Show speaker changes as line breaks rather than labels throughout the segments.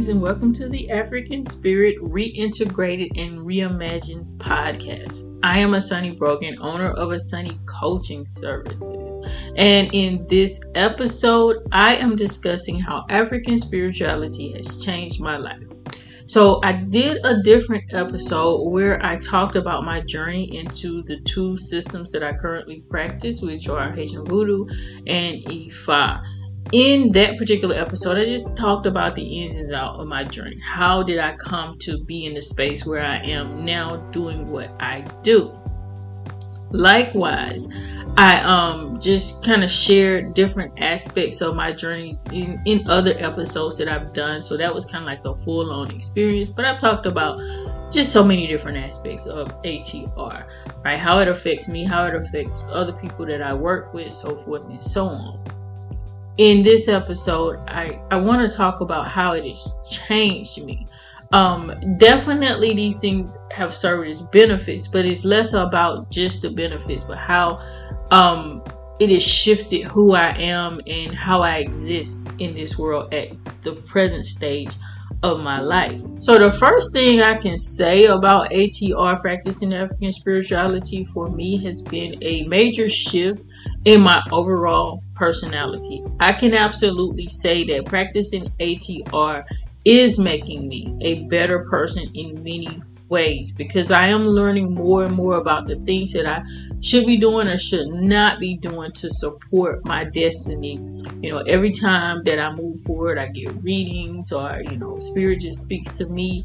Greetings and welcome to the African Spirit Reintegrated and Reimagined podcast. I am Asani Brogan, owner of Asani Coaching Services. And in this episode, I am discussing how African spirituality has changed my life. So, I did a different episode where I talked about my journey into the two systems that I currently practice, which are Haitian Voodoo and Ifa in that particular episode, I just talked about the ins and outs of my journey. How did I come to be in the space where I am now doing what I do? Likewise, I um just kind of shared different aspects of my journey in, in other episodes that I've done. So that was kind of like a full on experience. But I've talked about just so many different aspects of ATR, right? How it affects me, how it affects other people that I work with, so forth and so on in this episode, I, I want to talk about how it has changed me. Um, definitely, these things have served as benefits, but it's less about just the benefits, but how um, it has shifted who I am and how I exist in this world at the present stage of my life. So, the first thing I can say about ATR practicing African spirituality for me has been a major shift in my overall personality. I can absolutely say that practicing ATR is making me a better person in many ways because I am learning more and more about the things that I should be doing or should not be doing to support my destiny. You know, every time that I move forward, I get readings or, you know, Spirit just speaks to me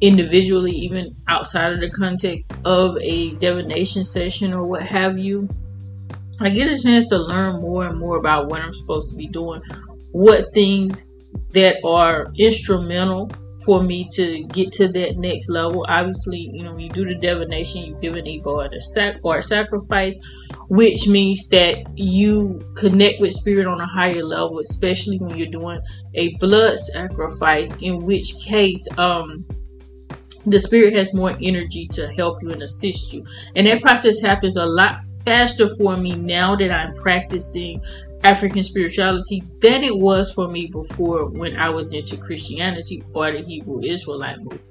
individually, even outside of the context of a divination session or what have you. I get a chance to learn more and more about what I'm supposed to be doing, what things that are instrumental for me to get to that next level. Obviously, you know, you do the divination, you give an a, sac- or a sacrifice, which means that you connect with spirit on a higher level, especially when you're doing a blood sacrifice, in which case, um, the spirit has more energy to help you and assist you. And that process happens a lot faster for me now that I'm practicing African spirituality than it was for me before when I was into Christianity or the Hebrew Israelite movement.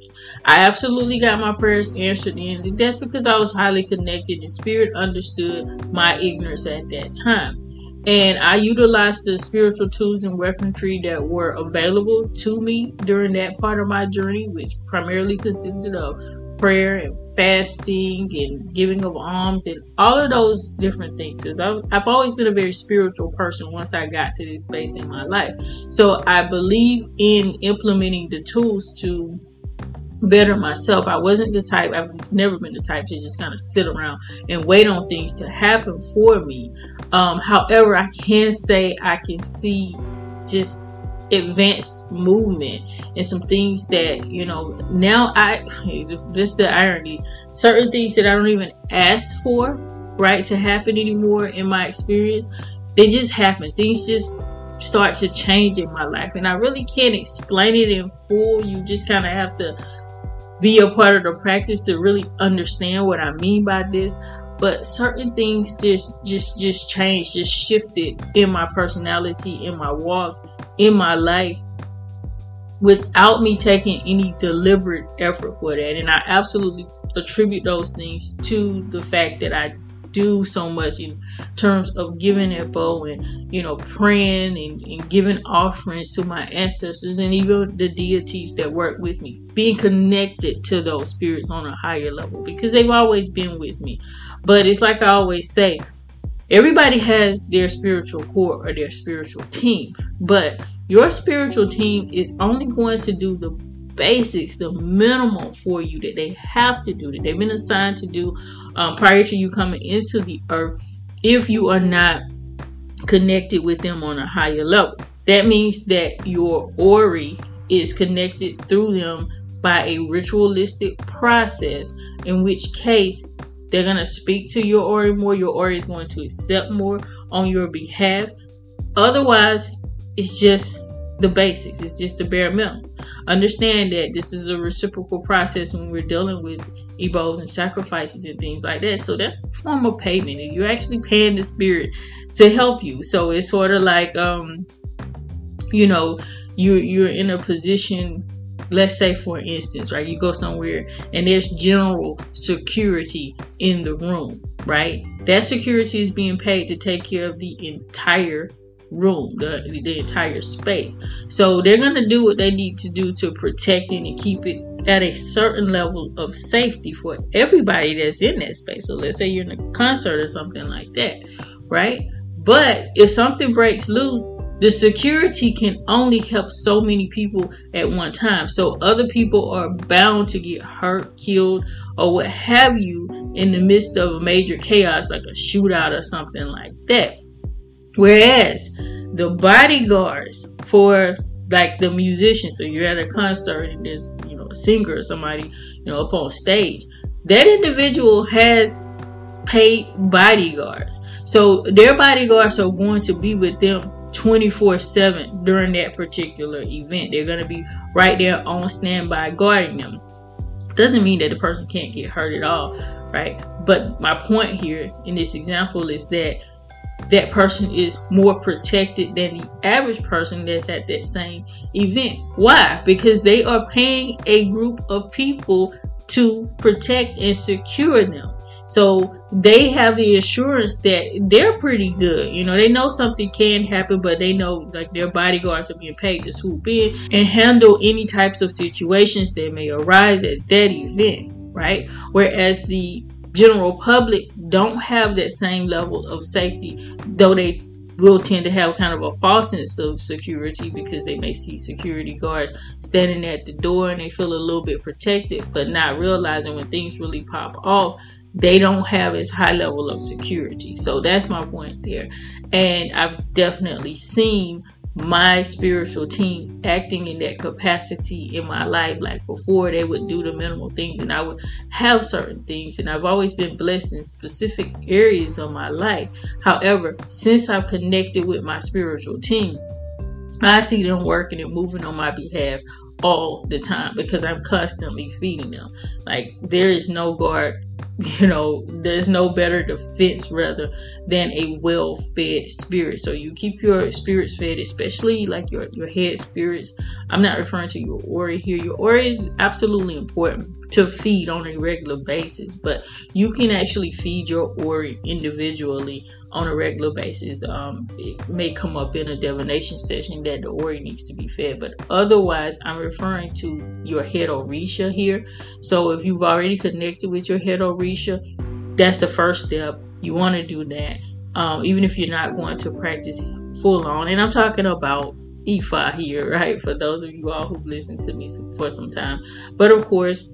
I absolutely got my prayers answered and that's because I was highly connected and spirit understood my ignorance at that time. And I utilized the spiritual tools and weaponry that were available to me during that part of my journey, which primarily consisted of prayer and fasting and giving of alms and all of those different things. Because I've, I've always been a very spiritual person once I got to this space in my life. So I believe in implementing the tools to better myself. I wasn't the type, I've never been the type to just kind of sit around and wait on things to happen for me. Um, however, I can say I can see just advanced movement and some things that you know now i this the irony. Certain things that i don't even ask for right to happen anymore in my experience they just happen. Things just start to change in my life and i really can't explain it in full. You just kind of have to be a part of the practice to really understand what i mean by this. But certain things just just just changed just shifted in my personality in my walk in my life without me taking any deliberate effort for that. And I absolutely attribute those things to the fact that I do so much in terms of giving info and you know praying and, and, giving offerings to my ancestors and even the deities that work with me being connected to those spirits on a higher level because they've always been with me but it's like i always say everybody has their spiritual core or their spiritual team, but your spiritual team is only going to do the basics, the minimal for you that they have to do, that they've been assigned to do um, prior to you coming into the earth if you are not connected with them on a higher level. That means that your Ori is connected through them by a ritualistic process, in which case they're going to speak to your Ori more. Your Ori is going to accept more on your behalf. Otherwise, it's just the basics. It's just the bare minimum. Understand that this is a reciprocal process when we're dealing with ebos and sacrifices and things like that. So that's a form of payment. And you're actually paying the spirit to help you. So it's sort of like um, you know, you're you're in a position let's say for instance right you go somewhere and there's general security in the room right? That security is being paid to take care of the entire room the, the entire space. So they're going to do what they need to do to protect it and keep it at a certain level of safety for everybody that's in that space. So let's say you're in a concert or something like that right? But if something breaks loose the security can only help so many people at one time. So other people are bound to get hurt, killed, or what have you in the midst of a major chaos like a shootout or something like that. Whereas the bodyguards for like the musicians, so you're at a concert and there's, you know, a singer or somebody, you know, up on stage, that individual has paid bodyguards. So their bodyguards are going to be with them 24 7 during that particular event. They're going to be right there on standby guarding them. Doesn't mean that the person can't get hurt at all, right? But my point here in this example is that that person is more protected than the average person that's at that same event. Why? Because they are paying a group of people to protect and secure them. So they have the assurance that they're pretty good. You know, they know something can happen, but they know like their bodyguards are being paid to swoop in and handle any types of situations that may arise at that event, right? Whereas the general public don't have that same level of safety, though they will tend to have kind of a false sense of security because they may see security guards standing at the door and they feel a little bit protected, but not realizing when things really pop off they don't have as high level of security. So that's my point there. And I've definitely seen my spiritual team acting in that capacity in my life. Like before, they would do the minimal things and I would have certain things. And I've always been blessed in specific areas of my life. However, since I've connected with my spiritual team, I see them working and moving on my behalf all the time because I'm constantly feeding them. Like there is no guard you know there's no better defense rather than a well-fed spirit. So you keep your spirits fed especially like your your head spirits. I'm not referring to your Ori here. Your Ori is absolutely important to feed on a regular basis, but you can actually feed your ori individually on a regular basis. Um, it may come up in a divination session that the ori needs to be fed, but otherwise, I'm referring to your head orisha here. So if you've already connected with your head orisha, that's the first step. You want to do that, um, even if you're not going to practice full on. And I'm talking about Ifa here, right? For those of you all who've listened to me for some time. But of course,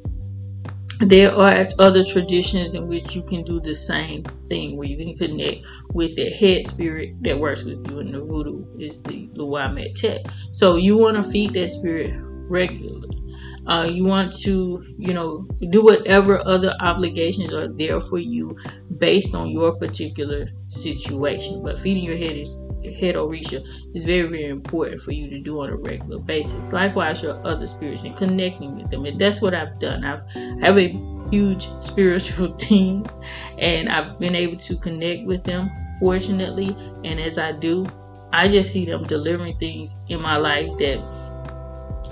there are other traditions in which you can do the same thing where you can connect with the head spirit that works with you in the voodoo is the Lwa Met Tet. So you want to feed that spirit regularly. Uh, you want to, you know, do whatever other obligations are there for you based on your particular situation. But feeding your head is head orisha is very very important for you to do on a regular basis. Likewise your other spirits and connecting with them. And that's what i've done. I've I have a huge spiritual team and i've been able to connect with them fortunately. And as i do i just see them delivering things in my life that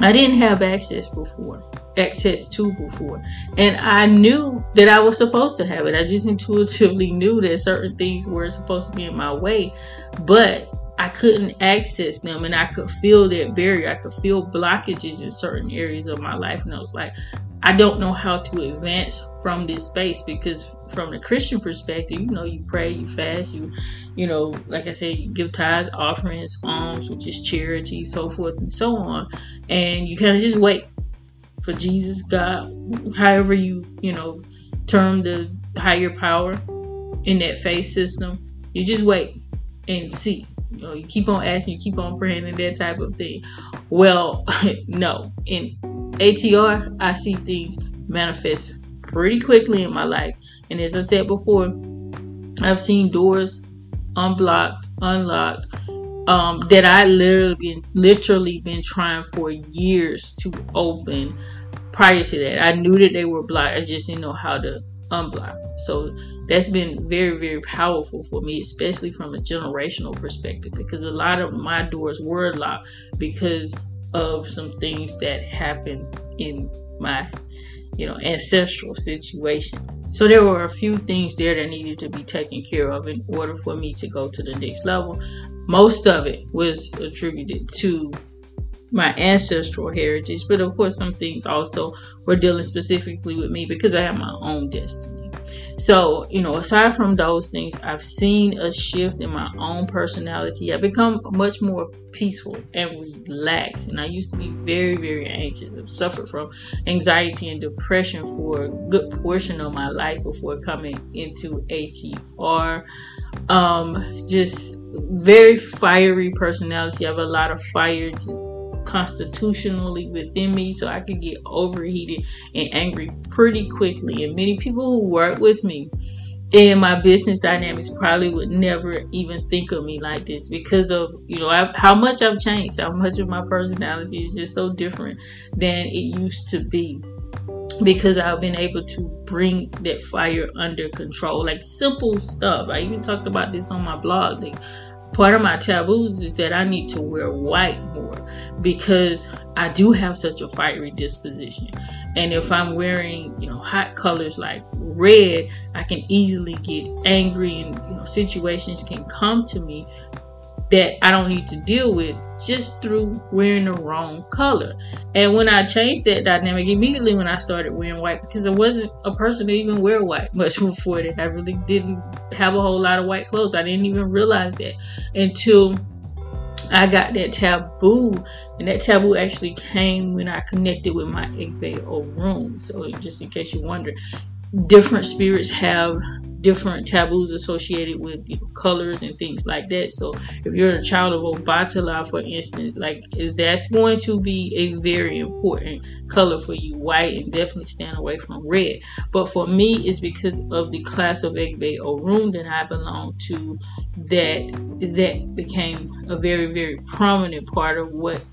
i didn't have access before access to before. And I knew that I was supposed to have it. I just intuitively knew that certain things were supposed to be in my way, but I couldn't access them and I could feel that barrier. I could feel blockages in certain areas of my life. And I was like, I don't know how to advance from this space because from the Christian perspective, you know, you pray, you fast, you, you know, like I said, you give tithes, offerings, alms, which is charity, so forth and so on. And you kind of just wait for Jesus, God, however you, you know, term the higher power in that faith system. You just wait and see. You know, you keep on asking, you keep on praying, and that type of thing. Well, no. In ATR, I see things manifest pretty quickly in my life. And as I said before, I've seen doors unblocked, unlocked, um, that I literally been literally been trying for years to open prior to that. I knew that they were blocked. I just didn't know how to unblock. So that's been very, very powerful for me, especially from a generational perspective, because a lot of my doors were locked because of some things that happened in my, you know, ancestral situation. So there were a few things there that needed to be taken care of in order for me to go to the next level. Most of it was attributed to my ancestral heritage, but of course, some things also were dealing specifically with me because I have my own destiny. So, you know, aside from those things, I've seen a shift in my own personality. I've become much more peaceful and relaxed. And I used to be very, very anxious. I've suffered from anxiety and depression for a good portion of my life before coming into ATR. Um, just very fiery personality. I have a lot of fire just constitutionally within me so I could get overheated and angry pretty quickly. And many people who work with me in my business dynamics probably would never even think of me like this because of you know I've, how much I've changed, how much of my personality is just so different than it used to be because I've been able to bring that fire under control. Like simple stuff. I even talked about this on my blog. Like part of my taboos is that I need to wear white more because I do have such a fiery disposition. And if I'm wearing, you know, hot colors like red, I can easily get angry and you know situations can come to me that I don't need to deal with just through wearing the wrong color. And when I changed that dynamic immediately when I started wearing white, because I wasn't a person to even wear white much before that. I really didn't have a whole lot of white clothes. I didn't even realize that until I got that taboo, and that taboo actually came when I connected with my Egbe Orun. So, just in case you wonder, different spirits have different taboos associated with you know, colors and things like that. So if you're a child of Obatala, for instance, like eh, that's going to be a very important color for you, white, and definitely stand away from red. But for me, it's because of the class of Egbe Orun that I belong to that that became a very, very prominent part of what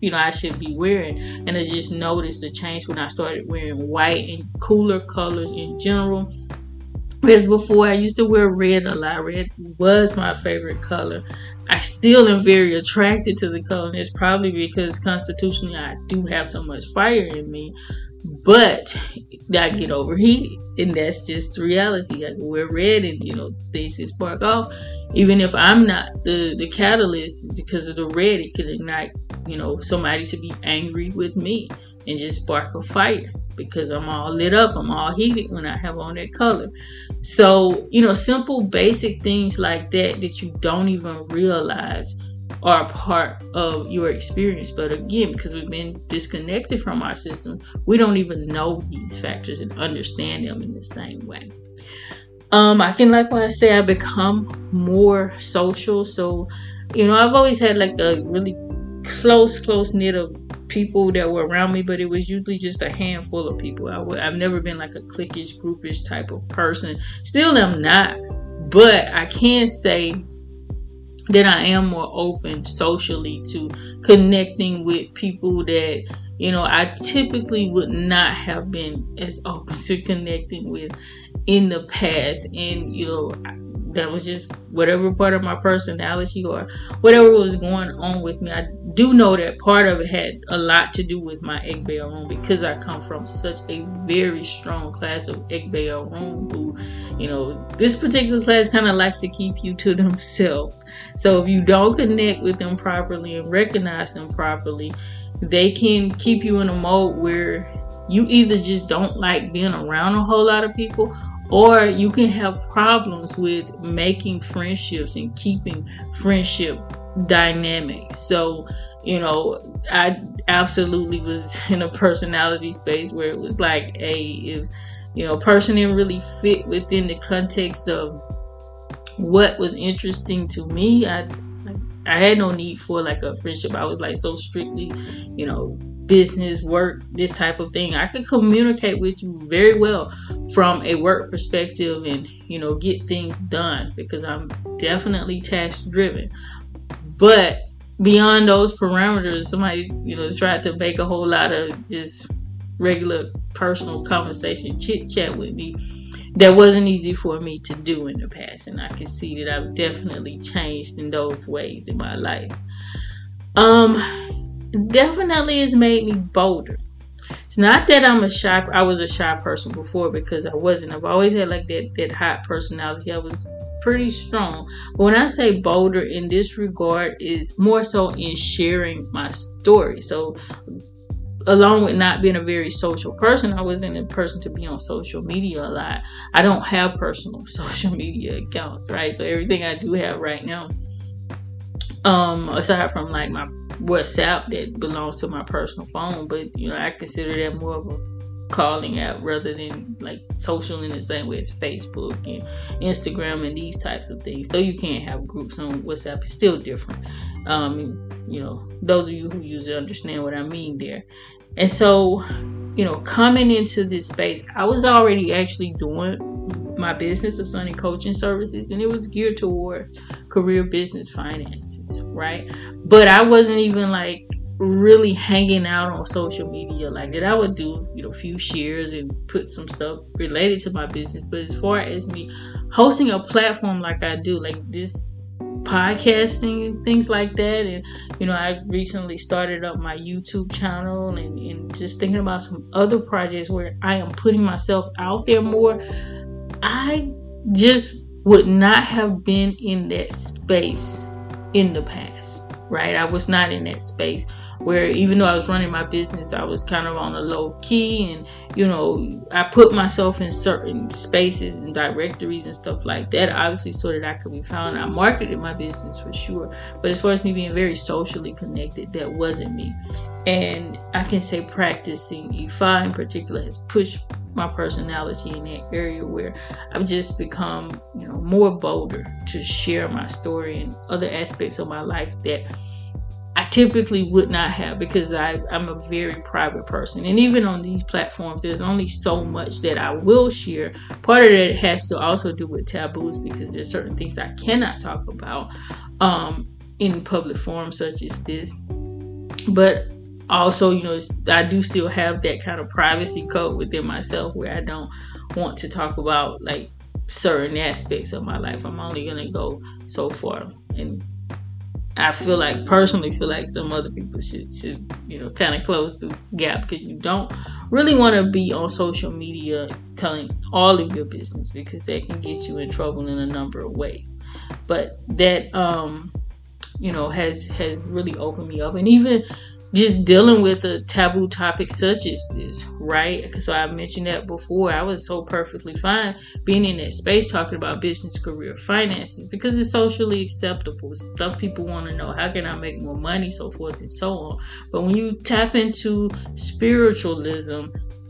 you know I should be wearing. And I just noticed the change when I started wearing white and cooler colors in general. Whereas before I used to wear red a lot. Red was my favorite color. I still am very attracted to the color, and it's probably because constitutionally I do have so much fire in me. But I get overheated, and that's just the reality. I can wear red, and you know things can spark off. Even if I'm not the the catalyst, because of the red, it can ignite you know somebody to be angry with me and just spark a fire because I'm all lit up, I'm all heated when I have on that color. So, you know, simple basic things like that that you don't even realize are a part of your experience. But again, because we've been disconnected from our system, we don't even know these factors and understand them in the same way. Um, I can likewise say I become more social. So, you know, I've always had like a really close, close knit of people that were around me, but it was usually just a handful of people. I w- I've never been like a cliquish, groupish type of person. Still am not, but I can say that I am more open socially to connecting with people that you know I typically would not have been as open to connecting with in the past, and you know that was just whatever part of my personality or whatever was going on with me. I do know that part of it had a lot to do with my Egbe Orun because I come from such a very strong class of Egbe Orun who, you know, this particular class kind of likes to keep you to themselves. So if you don't connect with them properly and recognize them properly, they can keep you in a mode where you either just don't like being around a whole lot of people or you can have problems with making friendships and keeping friendship dynamics. So, you know, I absolutely was in a personality space where it was like, a if you know, person didn't really fit within the context of what was interesting to me, I I had no need for like a friendship. I was like so strictly, you know, business, work, this type of thing. I could communicate with you very well from a work perspective and, you know, get things done because I'm definitely task driven. But beyond those parameters, somebody, you know, tried to make a whole lot of just regular personal conversation, chit chat with me. That wasn't easy for me to do in the past, and I can see that I've definitely changed in those ways in my life. Um, definitely has made me bolder. It's not that I'm a shy. I was a shy person before because I wasn't. I've always had like that that hot personality. I was pretty strong. But when I say bolder in this regard, is more so in sharing my story. So along with not being a very social person, I wasn't a person to be on social media a lot. I don't have personal social media accounts, right? So everything I do have right now, um, aside from like my WhatsApp that belongs to my personal phone, but you know, I consider that more of a calling app rather than like social in the same way as Facebook and Instagram and these types of things. So you can't have groups on WhatsApp. It's still different. Um, you know, those of you who use it understand what I mean there. And so, you know, coming into this space, I was already actually doing my business Asani Coaching Services, and it was geared toward career business finances, right? But I wasn't even like really hanging out on social media like that. I would do, you know, a few shares and put some stuff related to my business. But as far as me hosting a platform like I do, like this podcasting things like that and you know i recently started up my youtube channel and, and just thinking about some other projects where i am putting myself out there more i just would not have been in that space in the past right? I was not in that space where even though I was running my business, I was kind of on a low key and you know, I put myself in certain spaces and directories and stuff like that, obviously so that I could be found. I marketed my business for sure. But as far as me being very socially connected, that wasn't me. And I can say practicing Ifa in particular has pushed my personality in that area where I've just become, you know, more bolder to share my story and other aspects of my life that I typically would not have because I, I'm a very private person. And even on these platforms, there's only so much that I will share. Part of that has to also do with taboos because there's certain things I cannot talk about um, in public forums such as this. But also, you know, I do still have that kind of privacy code within myself where I don't want to talk about like certain aspects of my life. I'm only going to go so far. And I feel like personally feel like some other people should should you know kind of close the gap because you don't really want to be on social media telling all of your business because that can get you in trouble in a number of ways. But that um you know has has really opened me up and even just dealing with a taboo topic such as this, right? So I mentioned that before. I was so perfectly fine being in that space talking about business, career, finances because it's socially acceptable. Stuff people want to know. How can I make more money? So forth and so on. But when you tap into spiritualism,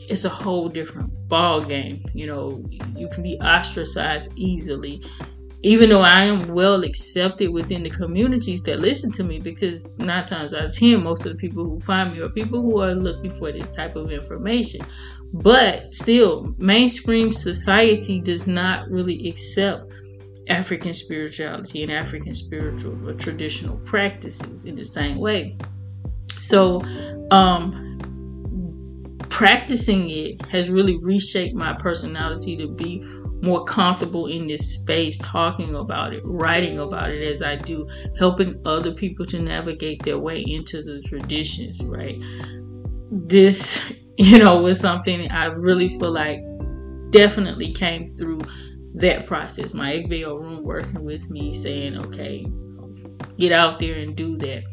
it's a whole different ball game. You know, you can be ostracized easily even though I am well accepted within the communities that listen to me, because nine times out of ten, most of the people who find me are people who are looking for this type of information. But still, mainstream society does not really accept African spirituality and African spiritual or traditional practices in the same way. So, um, practicing it has really reshaped my personality to be more comfortable in this space talking about it, writing about it as I do, helping other people to navigate their way into the traditions, right? This, you know, was something I really feel like definitely came through that process. My Egbe Orun working with me saying, okay, get out there and do that.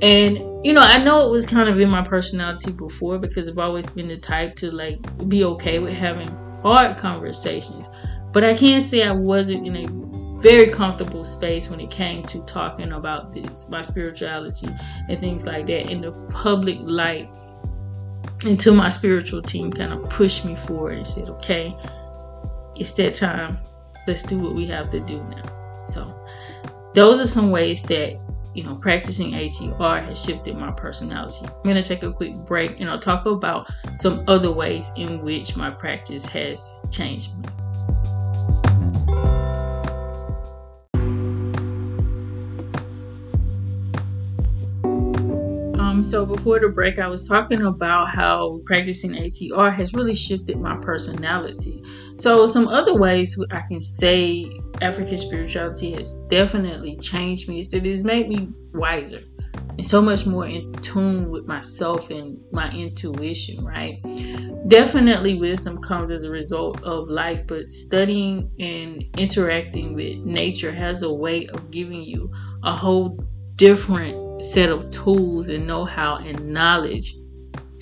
And you know, I know it was kind of in my personality before because I've always been the type to like be okay with having hard conversations. But I can't say I wasn't in a very comfortable space when it came to talking about this, my spirituality and things like that in the public light until my spiritual team kind of pushed me forward and said, okay, it's that time. Let's do what we have to do now. So, those are some ways that you know, practicing ATR has shifted my personality. I'm going to take a quick break and I'll talk about some other ways in which my practice has changed me. So before the break, I was talking about how practicing ATR has really shifted my personality. So some other ways I can say African spirituality has definitely changed me is that it's made me wiser, and so much more in tune with myself and my intuition, right? Definitely, wisdom comes as a result of life, but studying and interacting with nature has a way of giving you a whole different set of tools and know how and knowledge.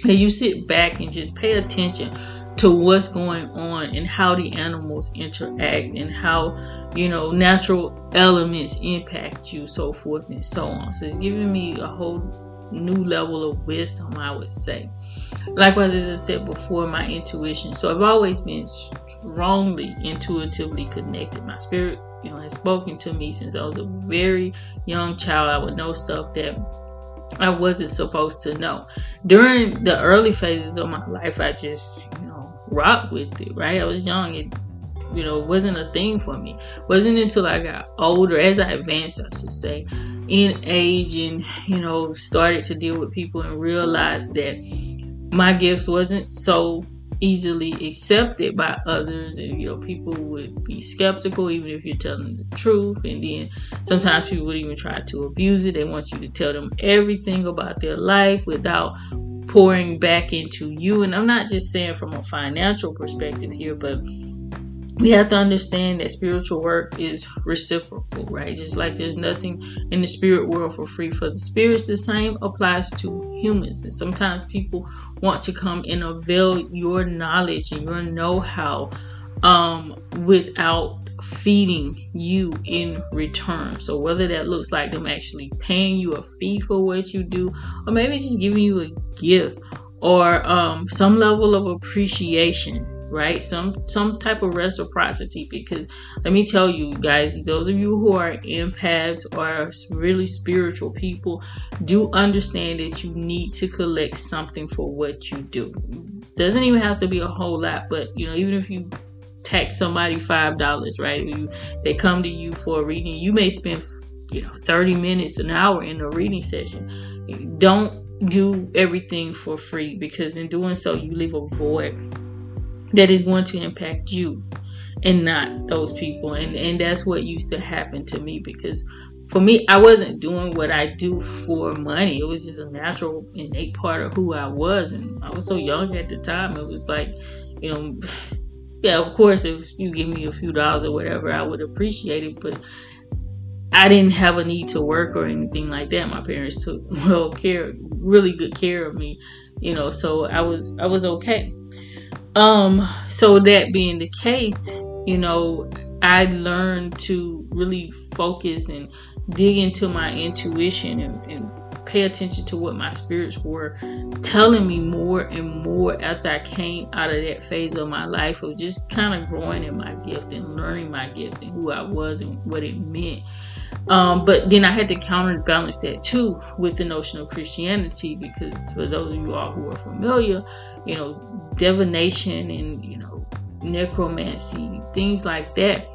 And you sit back and just pay attention to what's going on and how the animals interact and how you know natural elements impact you so forth and so on. So it's giving me a whole new level of wisdom i would say. Likewise as i said before my intuition. So i've always been strongly intuitively connected. My spirit you know has spoken to me since i was a very young child i would know stuff that I wasn't supposed to know. During the early phases of my life, I just, you know, rocked with it, right? I was young. It, you know, wasn't a thing for me. Wasn't until I got older, as I advanced, I should say, in age and, you know, started to deal with people and realized that my gifts wasn't so easily accepted by others and you know people would be skeptical even if you're telling the truth and then sometimes people would even try to abuse it they want you to tell them everything about their life without pouring back into you. And I'm not just saying from a financial perspective here, but we have to understand that spiritual work is reciprocal, right? Just like there's nothing in the spirit world for free for the spirits, the same applies to humans. And sometimes people want to come and avail your knowledge and your know how um, without feeding you in return. So whether that looks like them actually paying you a fee for what you do, or maybe just giving you a gift or um, some level of appreciation right some some type of reciprocity because let me tell you guys those of you who are empaths or really spiritual people do understand that you need to collect something for what you do doesn't even have to be a whole lot but you know even if you tax somebody five dollars, right? You, they come to you for a reading. You may spend you know 30 minutes, an hour in a reading session. Don't do everything for free because in doing so you leave a void that is going to impact you and not those people. And and that's what used to happen to me because for me, I wasn't doing what I do for money. It was just a natural, innate part of who I was. And I was so young at the time. It was like, you know, yeah, of course, if you give me a few dollars or whatever, I would appreciate it. But I didn't have a need to work or anything like that. My parents took well care, really good care of me, you know. So I was I was okay. Um, so that being the case, you know, I learned to really focus and dig into my intuition and, and pay attention to what my spirits were telling me more and more after I came out of that phase of my life of just kind of growing in my gift and learning my gift and who I was and what it meant. Um, but then I had to counterbalance that too with the notion of Christianity because for those of you all who are familiar, you know, divination and you know necromancy, things like that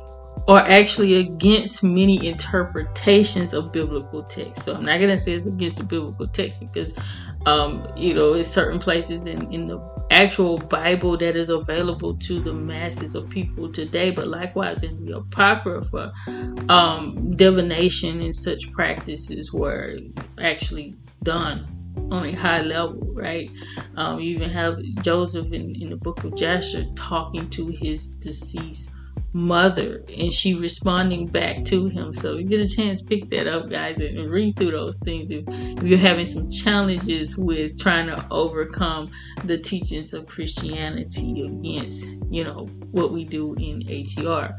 are actually against many interpretations of biblical text. So I'm not gonna say it's against the biblical text because um, you know, in certain places in, in the actual Bible that is available to the masses of people today, but likewise in the Apocrypha, um, divination and such practices were actually done on a high level, right? Um, you even have Joseph in, in the book of Jasher talking to his deceased mother and she responding back to him. So you get a chance pick that up guys and, read through those things if, if, you're having some challenges with trying to overcome the teachings of christianity against you know what we do in ATR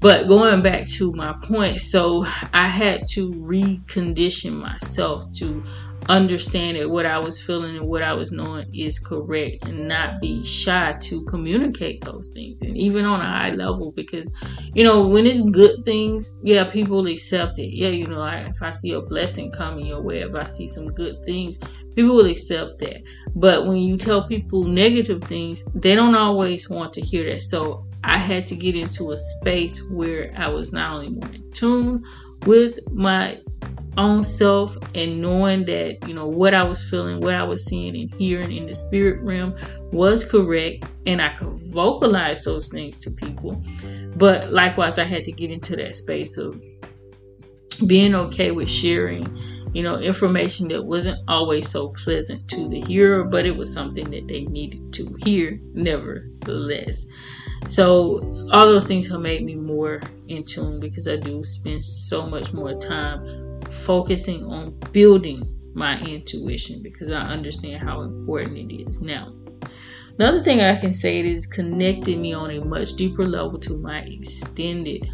but going back to my point so i had to recondition myself to understand what I was feeling and what I was knowing is correct and not be shy to communicate those things. And even on a high level, because, you know, when it's good things, yeah, people accept it. Yeah, you know, I, if I see a blessing coming your way, if I see some good things, people will accept that. But when you tell people negative things, they don't always want to hear that. So I had to get into a space where I was not only more in tune with my own self and knowing that you know what I was feeling, what I was seeing and hearing in the spirit realm was correct, and I could vocalize those things to people. But likewise, I had to get into that space of being okay with sharing you know, information that wasn't always so pleasant to the hearer, but it was something that they needed to hear, nevertheless. So, all those things have made me more in tune because I do spend so much more time focusing on building my intuition because I understand how important it is now. Another thing I can say it is connected me on a much deeper level to my extended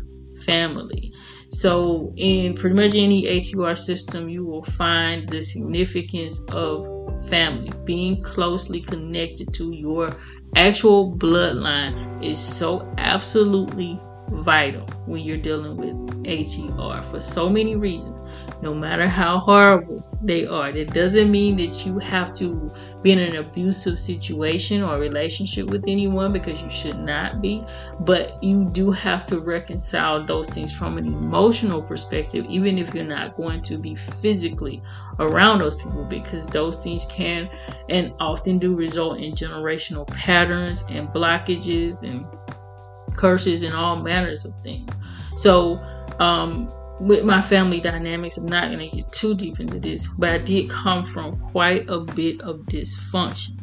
family. So, in pretty much any ATR system, you will find the significance of family, being closely connected to your actual bloodline is so absolutely vital when you're dealing with ATR for so many reasons no matter how horrible they are. That doesn't mean that you have to be in an abusive situation or relationship with anyone because you should not be. But you do have to reconcile those things from an emotional perspective, even if you're not going to be physically around those people, because those things can and often do result in generational patterns and blockages and curses and all manners of things. So, um, with my family dynamics, I'm not going to get too deep into this, but I did come from quite a bit of dysfunction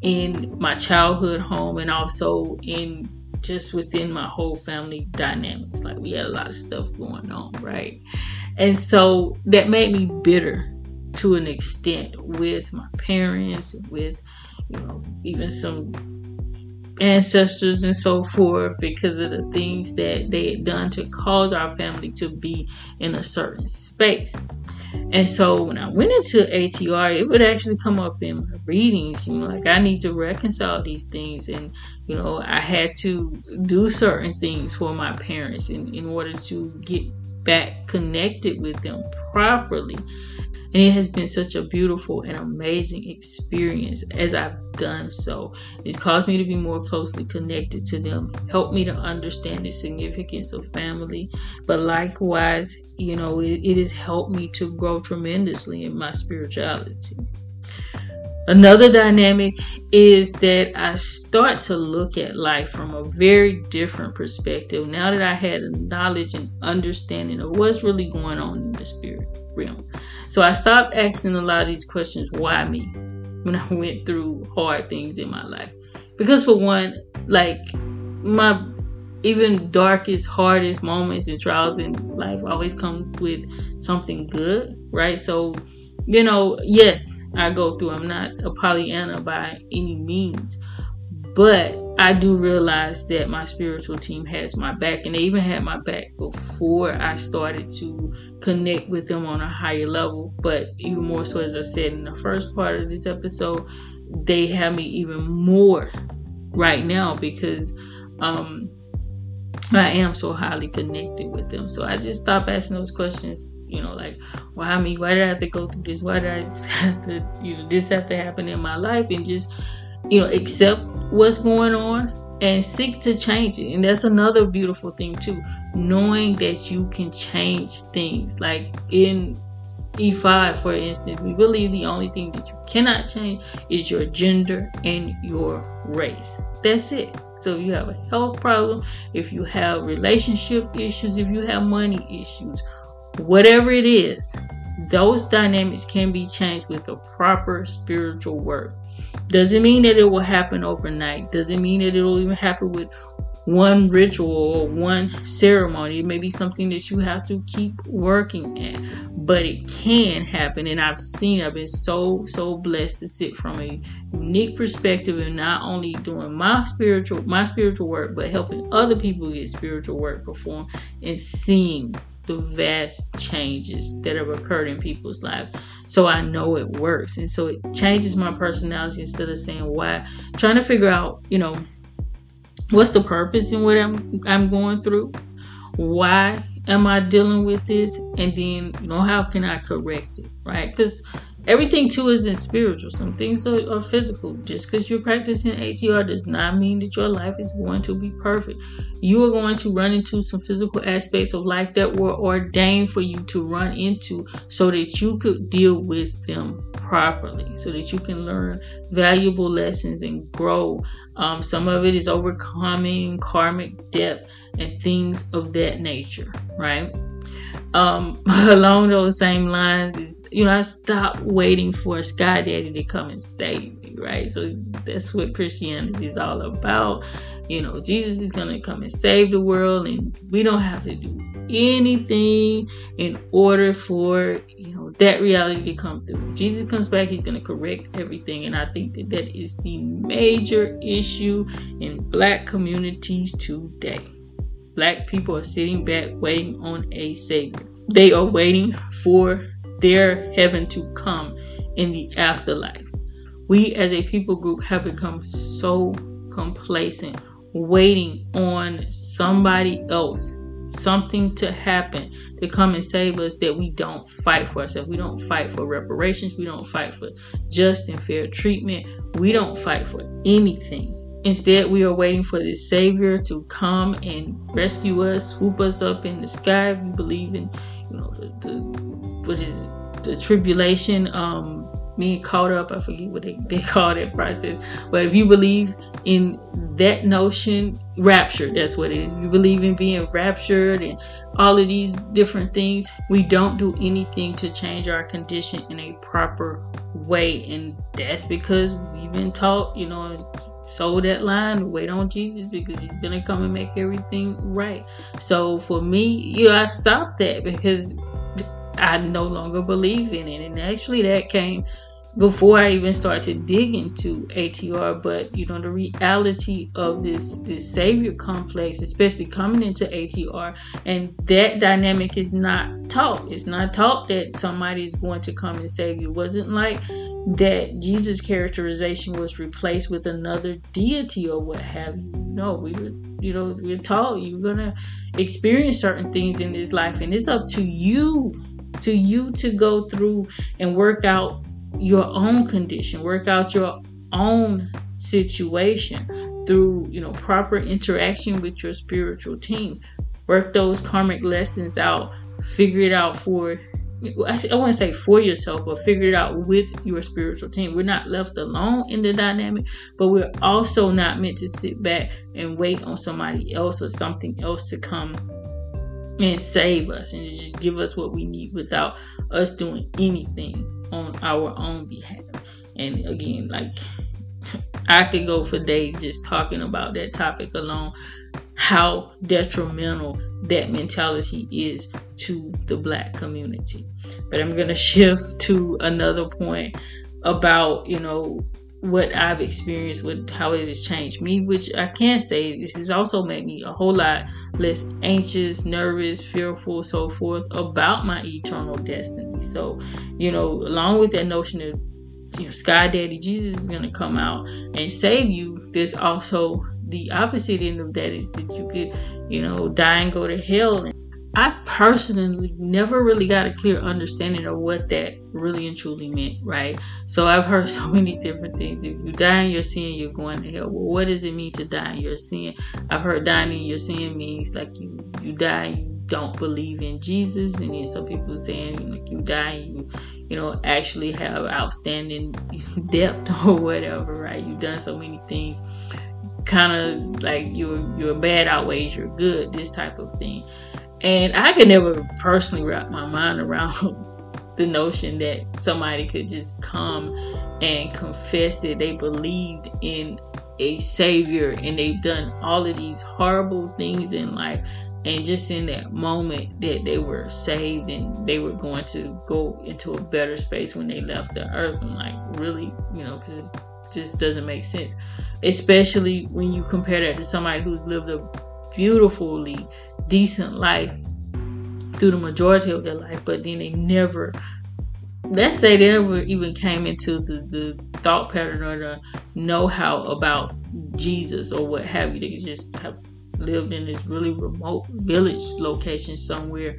in my childhood home and also in just within my whole family dynamics. Like we had a lot of stuff going on, right? And so that made me bitter to an extent with my parents, with you know, even some ancestors and so forth because of the things that they had done to cause our family to be in a certain space. And so when I went into ATR, it would actually come up in my readings, you know, like I need to reconcile these things. And, you know, I had to do certain things for my parents in, in order to get back connected with them properly. And it has been such a beautiful and amazing experience as I've done so. It's caused me to be more closely connected to them, helped me to understand the significance of family, but likewise, you know, it, it has helped me to grow tremendously in my spirituality. Another dynamic is that I start to look at life from a very different perspective now that I had a knowledge and understanding of what's really going on in the spirit realm. So I stopped asking a lot of these questions why me when I went through hard things in my life. Because for one, like my even darkest, hardest moments and trials in life always come with something good, right? So, you know, yes, I go through. I'm not a Pollyanna by any means, but I do realize that my spiritual team has my back, and they even had my back before I started to connect with them on a higher level. But even more so, as I said in the first part of this episode, they have me even more right now because um, I am so highly connected with them. So I just stop asking those questions, you know, like, why me? Why did I have to go through this? Why did I have to, you know, this have to happen in my life? And just, you know, accept what's going on and seek to change it. And that's another beautiful thing too, knowing that you can change things. Like in Ifa, for instance, we believe the only thing that you cannot change is your gender and your race. That's it. So if you have a health problem, if you have relationship issues, if you have money issues, whatever it is, those dynamics can be changed with the proper spiritual work. Doesn't mean that it will happen overnight. Doesn't mean that it will even happen with one ritual or one ceremony. It may be something that you have to keep working at, but it can happen. And I've seen, I've been so, so blessed to sit from a unique perspective and not only doing my spiritual, my spiritual work, but helping other people get spiritual work performed and seeing the vast changes that have occurred in people's lives. So I know it works. And so it changes my personality instead of saying why, trying to figure out, you know, what's the purpose in what I'm I'm going through? Why am I dealing with this? And then you know how can I correct it, right? Because everything too isn't spiritual. Some things are, are physical. Just because you're practicing ATR does not mean that your life is going to be perfect. You are going to run into some physical aspects of life that were ordained for you to run into so that you could deal with them properly so that you can learn valuable lessons and grow. Um, some of it is overcoming karmic debt and things of that nature, right? Um, along those same lines is you know I stopped waiting for a sky daddy to come and save me, right? So that's what Christianity is all about. You know, Jesus is gonna come and save the world, and we don't have to do anything in order for you know that reality to come through. Jesus comes back, he's going to correct everything, and I think that that is the major issue in black communities today. Black people are sitting back waiting on a savior. They are waiting for their heaven to come in the afterlife. We as a people group have become so complacent, waiting on somebody else something to happen to come and save us that we don't fight for ourselves. We don't fight for reparations. We don't fight for just and fair treatment. We don't fight for anything. Instead, we are waiting for this Savior to come and rescue us, swoop us up in the sky. We believe in, you know, the, the what is the tribulation, um, being caught up. I forget what they, they call that process. But if you believe in that notion, rapture, that's what it is. You believe in being raptured and all of these different things. We don't do anything to change our condition in a proper way. And that's because we've been taught, you know, sold that line, wait on Jesus because he's gonna come and make everything right. So for me, you know, I stopped that because I no longer believe in it. And actually that came before I even start to dig into ATR, but you know the reality of this this savior complex, especially coming into ATR, and that dynamic is not taught. It's not taught that somebody is going to come and save you. It wasn't like that Jesus characterization was replaced with another deity or what have you. No, we were you know we're taught you're gonna experience certain things in this life, and it's up to you to you to go through and work out your own condition, work out your own situation through, you know, proper interaction with your spiritual team. Work those karmic lessons out, figure it out for I wouldn't say for yourself, but figure it out with your spiritual team. We're not left alone in the dynamic, but we're also not meant to sit back and wait on somebody else or something else to come and save us and just give us what we need without us doing anything on our own behalf. And again, like I could go for days just talking about that topic alone, how detrimental that mentality is to the black community. But I'm going to shift to another point about, you know, what I've experienced with how it has changed me, which I can say this has also made me a whole lot less anxious, nervous, fearful, so forth about my eternal destiny. So, you know, along with that notion of you know, Sky Daddy Jesus is gonna come out and save you, there's also the opposite end of that is that you could, you know, die and go to hell. And I personally never really got a clear understanding of what that really and truly meant, right? So I've heard so many different things. If you die in your sin, you're going to hell. Well, what does it mean to die in your sin? I've heard dying in your sin means like you you die, you don't believe in Jesus, and then some people saying like you die, you you know actually have outstanding debt or whatever, right? You've done so many things kind of like your your bad outweighs your good, this type of thing. And I could never personally wrap my mind around the notion that somebody could just come and confess that they believed in a savior and they've done all of these horrible things in life. And just in that moment that they were saved and they were going to go into a better space when they left the earth. And like really? You know because it just doesn't make sense. Especially when you compare that to somebody who's lived a beautifully decent life through the majority of their life, but then they never, let's say they never even came into the, the thought pattern or the know how about Jesus or what have you. They just have lived in this really remote village location somewhere,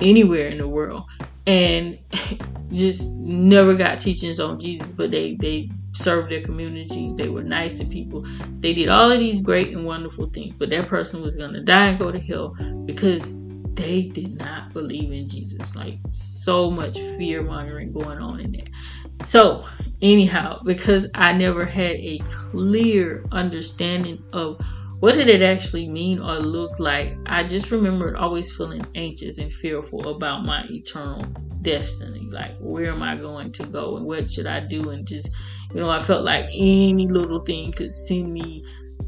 anywhere in the world, and just never got teachings on Jesus, but they, they served their communities. They were nice to people. They did all of these great and wonderful things, but that person was going to die and go to hell because they did not believe in Jesus. Like so much fear mongering going on in there. So, anyhow, because I never had a clear understanding of what did it actually mean or look like? I just remember always feeling anxious and fearful about my eternal destiny. Like, where am I going to go and what should I do? And just, you know, I felt like any little thing could send me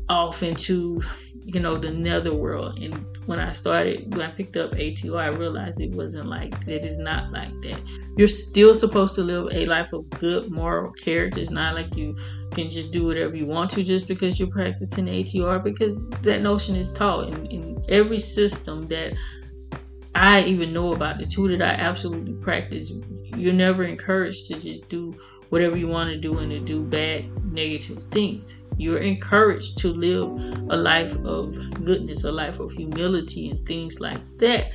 off into, you know, the netherworld. And when I started, when I picked up ATR, I realized it wasn't like that. It's not like that. You're still supposed to live a life of good moral character. It's not like you can just do whatever you want to just because you're practicing ATR, because that notion is taught in, in every system that I even know about, the two that I absolutely practice. You're never encouraged to just do whatever you want to do and to do bad, negative things you're encouraged to live a life of goodness, a life of humility, and things like that.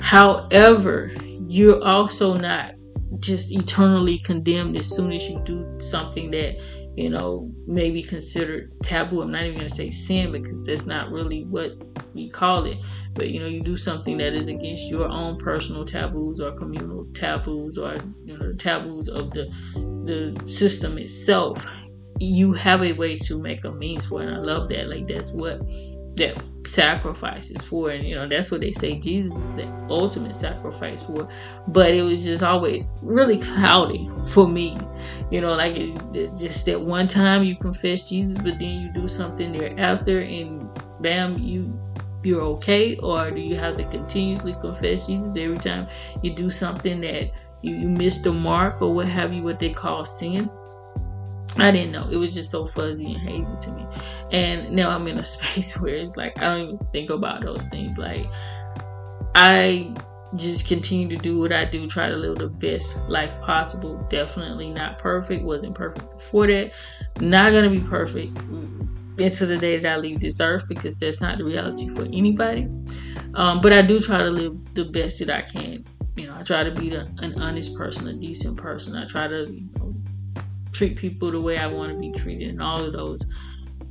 However, you're also not just eternally condemned as soon as you do something that you know may be considered taboo. I'm not even going to say sin because that's not really what we call it. But you know, you do something that is against your own personal taboos or communal taboos or you know the taboos of the the system itself you have a way to make a means for. And I love that. Like that's what that sacrifice is for. And you know, that's what they say Jesus is the ultimate sacrifice for. But it was just always really cloudy for me. You know, like it's just that one time you confess Jesus, but then you do something thereafter and bam, you you're okay, or do you have to continuously confess Jesus every time you do something that you, you missed the mark or what have you, what they call sin? I didn't know. It was just so fuzzy and hazy to me. And now I'm in a space where it's like I don't even think about those things. Like I just continue to do what I do, try to live the best life possible. Definitely not perfect. Wasn't perfect before that. Not gonna be perfect until the day that I leave this earth because that's not the reality for anybody. Um, but I do try to live the best that I can. You know, I try to be the, an honest person, a decent person. I try to you know, treat people the way I want to be treated, and all of those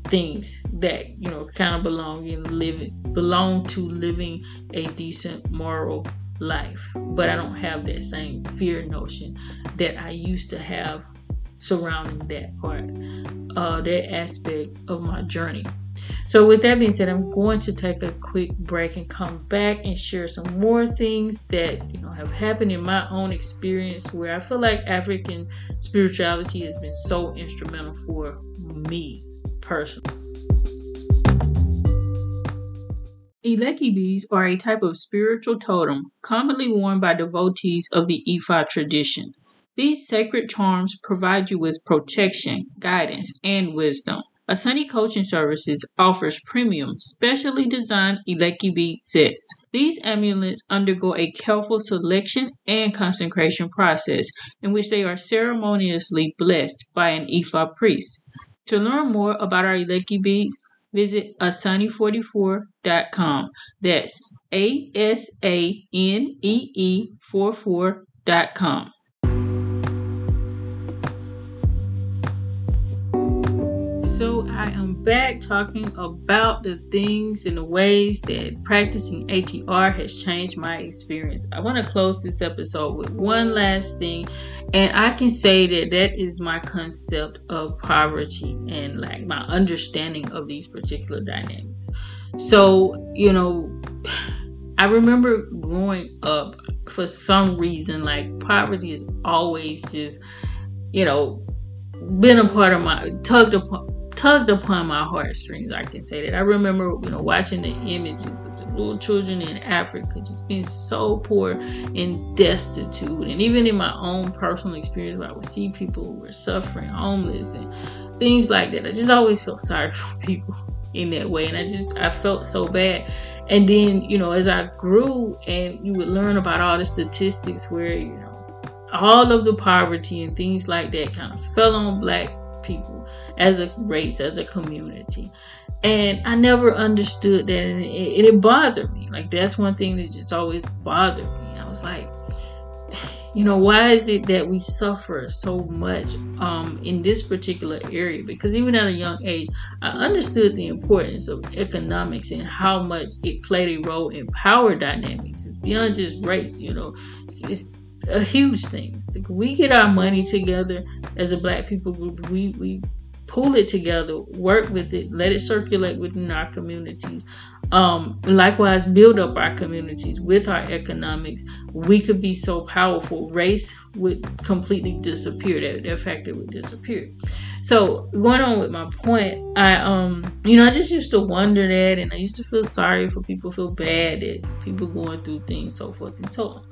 things that you know kind of belong in living belong to living a decent moral life. But I don't have that same fear notion that I used to have surrounding that part, uh, that aspect of my journey. So, with that being said, I'm going to take a quick break and come back and share some more things that you know have happened in my own experience where I feel like African spirituality has been so instrumental for me personally. Ileke beads are a type of spiritual totem commonly worn by devotees of the Ifa tradition. These sacred charms provide you with protection, guidance, and wisdom. Asani Coaching Services offers premium, specially designed bead sets. These amulets undergo a careful selection and consecration process in which they are ceremoniously blessed by an Ifa priest. To learn more about our Ileke beads, visit asanee44.com. That's A S A N E E 44.com. So I am back talking about the things and the ways that practicing ATR has changed my experience. I want to close this episode with one last thing, and I can say that that is my concept of poverty and like my understanding of these particular dynamics. So, you know, I remember growing up for some reason, like poverty is always just, you know, been a part of my tugged upon tugged upon my heartstrings. I can say that. I remember, you know, watching the images of the little children in Africa just being so poor and destitute. And even in my own personal experience, where I would see people who were suffering, homeless, and things like that, I just always felt sorry for people in that way. And I just, I felt so bad. And then, you know, as I grew and you would learn about all the statistics where, you know, all of the poverty and things like that kind of fell on black people as a race, as a community. And I never understood that, and it, it bothered me. Like, that's one thing that just always bothered me. I was like, you know why is it that we suffer so much um, in this particular area because even at a young age i understood the importance of economics and how much it played a role in power dynamics it's beyond just race you know it's, it's a huge thing we get our money together as a black people group we we pull it together, work with it, let it circulate within our communities. Um, likewise, build up our communities with our economics. We could be so powerful. Race would completely disappear. That, that factor would disappear. So going on with my point, I um, you know, I just used to wonder that, and I used to feel sorry for people, feel bad that people going through things, so forth and so on.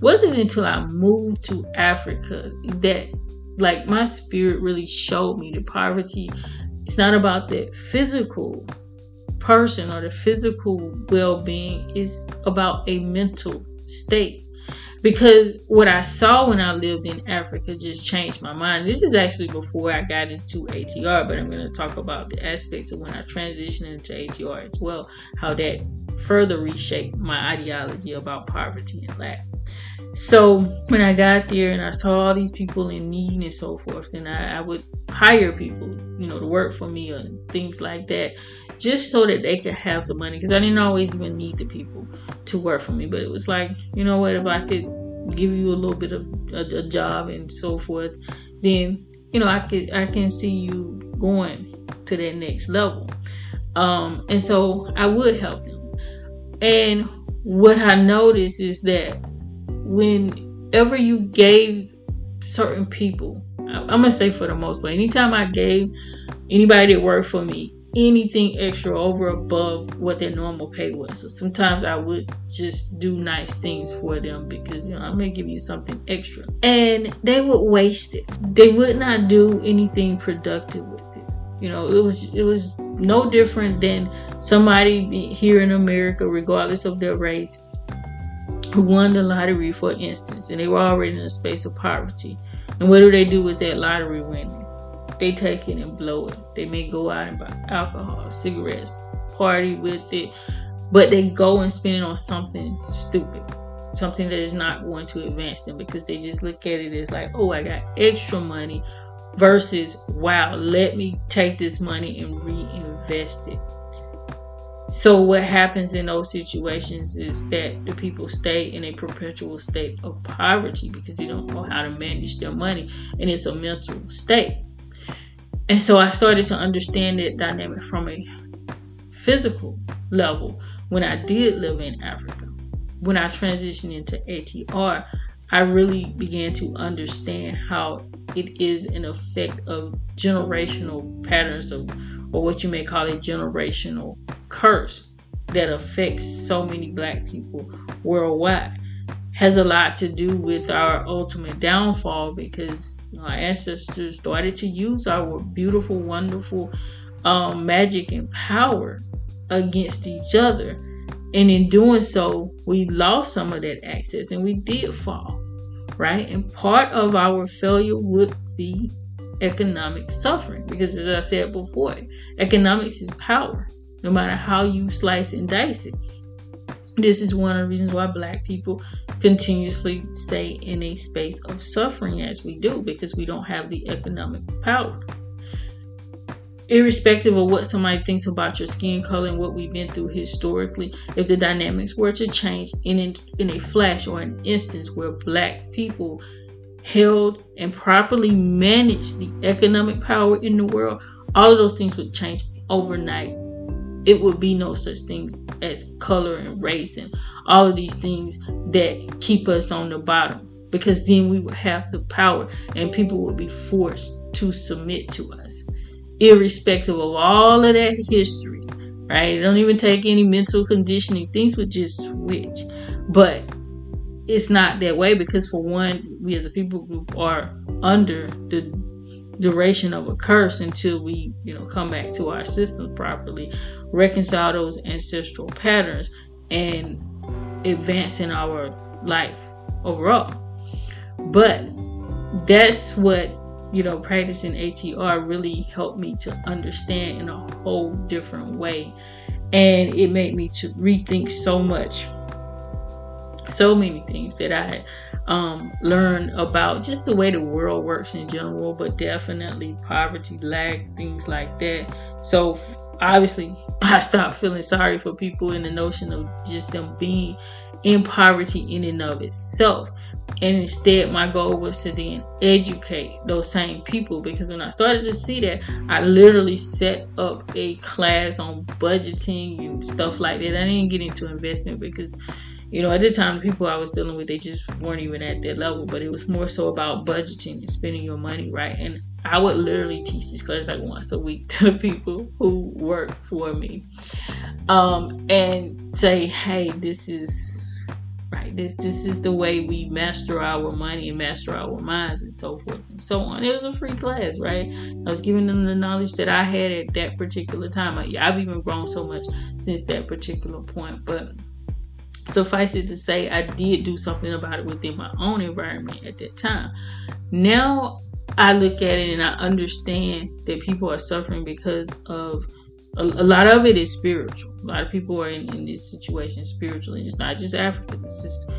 Wasn't until I moved to Africa that like my spirit really showed me the poverty it's not about the physical person or the physical well-being it's about a mental state. Because what i saw when i lived in africa just changed my mind. This is actually before i got into atr but i'm going to talk about the aspects of when i transitioned into atr as well how that further reshaped my ideology about poverty and lack so when I got there and I saw all these people in need and so forth, and I, I would hire people, you know, to work for me or things like that, just so that they could have some money. Because I didn't always even need the people to work for me, but it was like, you know what, if I could give you a little bit of a, a job and so forth, then you know I could I can see you going to that next level. Um, and so I would help them. And what I noticed is that whenever you gave certain people, I'm gonna say for the most part, anytime I gave anybody that worked for me anything extra over above what their normal pay was. So sometimes I would just do nice things for them because you know I'm gonna give you something extra. And they would waste it. They would not do anything productive with it. You know, it was it was no different than somebody here in America, regardless of their race, who won the lottery, for instance, and they were already in a space of poverty. And what do they do with that lottery winning? They take it and blow it. They may go out and buy alcohol, cigarettes, party with it, but they go and spend it on something stupid, something that is not going to advance them because they just look at it as like, oh, I got extra money versus, wow, let me take this money and reinvest it. So what happens in those situations is that the people stay in a perpetual state of poverty because they don't know how to manage their money and it's a mental state. And so I started to understand that dynamic from a physical level when I did live in Africa. When I transitioned into ATR, I really began to understand how it is an effect of generational patterns of or what you may call a generational curse that affects so many black people worldwide has a lot to do with our ultimate downfall because our ancestors started to use our beautiful, wonderful um, magic and power against each other. And in doing so, we lost some of that access and we did fall, right? And part of our failure would be economic suffering because, as I said before, economics is power no matter how you slice and dice it. This is one of the reasons why black people continuously stay in a space of suffering as we do because we don't have the economic power. Irrespective of what somebody thinks about your skin color and what we've been through historically, if the dynamics were to change in, in, in a flash or an instance where black people held and properly managed the economic power in the world, all of those things would change overnight. It would be no such things as color and race and all of these things that keep us on the bottom because then we would have the power and people would be forced to submit to us irrespective of all of that history right? It don't even take any mental conditioning. Things would just switch. But it's not that way because for one we as a people group are under the duration of a curse until we, you know, come back to our systems properly, reconcile those ancestral patterns, and advance in our life overall. But that's what you know practicing ATR really helped me to understand in a whole different way, and it made me to rethink so much, so many things that I um, learn about just the way the world works in general, but definitely poverty, lack, things like that. So obviously, I stopped feeling sorry for people in the notion of just them being in poverty in and of itself. And instead, my goal was to then educate those same people because when I started to see that, I literally set up a class on budgeting and stuff like that. I didn't get into investment because you know, at the time, the people I was dealing with, they just weren't even at that level. But it was more so about budgeting and spending your money right. And I would literally teach this class like once a week to people who work for me, um, and say, "Hey, this is." Right, this this is the way we master our money and master our minds and so forth and so on. It was a free class, right? I was giving them the knowledge that I had at that particular time. I, I've even grown so much since that particular point, but suffice it to say, I did do something about it within my own environment at that time. Now I look at it and I understand that people are suffering because of a, a lot of it is spiritual. A lot of people are in, in this situation spiritually. It's not just Africa. It's just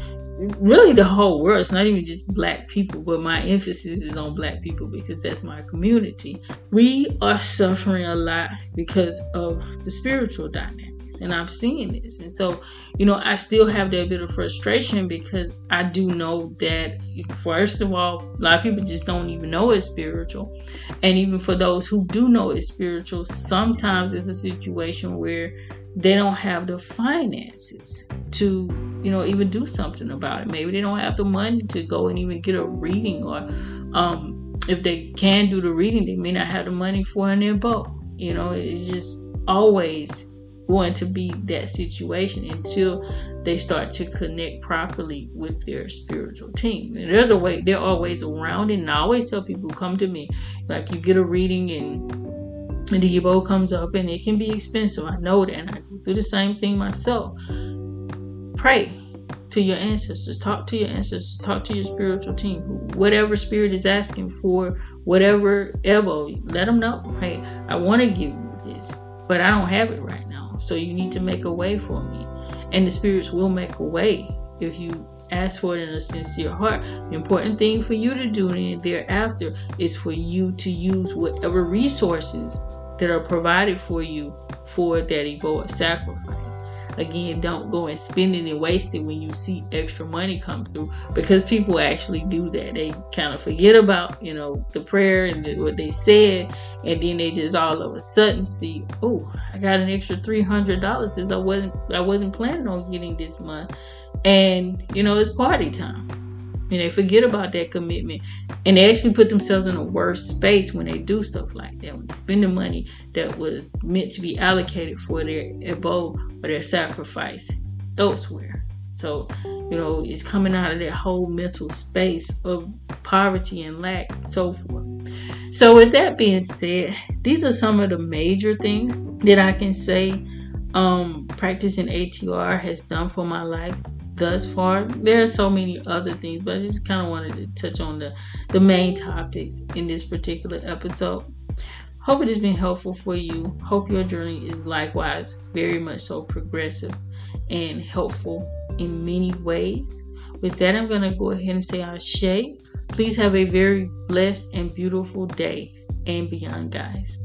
really the whole world. It's not even just black people, but my emphasis is on black people because that's my community. We are suffering a lot because of the spiritual dynamic and I'm seeing this. And so, you know, I still have that bit of frustration because I do know that, first of all, a lot of people just don't even know it's spiritual. And even for those who do know it's spiritual, sometimes it's a situation where they don't have the finances to, you know, even do something about it. Maybe they don't have the money to go and even get a reading or, um, if they can do the reading, they may not have the money for an ebo. You know, it's just always going to be that situation until they start to connect properly with their spiritual team. And there's a way, there are ways around it. And I always tell people, come to me. Like you get a reading and and the ebo comes up and it can be expensive. I know that. And I do the same thing myself. Pray to your ancestors. Talk to your ancestors. Talk to your spiritual team. Whatever spirit is asking for, whatever ebo, let them know. Hey, I want to give you this, but I don't have it right now. So you need to make a way for me. And the spirits will make a way if you ask for it in a sincere heart. The important thing for you to do then thereafter is for you to use whatever resources that are provided for you for that Ebola sacrifice again, don't go and spend it and waste it when you see extra money come through. Because people actually do that. They kind of forget about, you know, the prayer and the, what they said, and then they just all of a sudden see, oh, I got an extra three hundred dollars since I wasn't I wasn't planning on getting this month, and you know, it's party time and they forget about that commitment. And they actually put themselves in a worse space when they do stuff like that when they spend the money that was meant to be allocated for their ebo or their sacrifice elsewhere. So you know it's coming out of that whole mental space of poverty and lack and so forth. So with that being said these are some of the major things that i can say um, practicing atr has done for my life thus far. There are so many other things, but I just kind of wanted to touch on the, the main topics in this particular episode. Hope it has been helpful for you. Hope your journey is likewise very much so progressive and helpful in many ways. With that, I'm going to go ahead and say Ashe. Please have a very blessed and beautiful day and beyond, guys.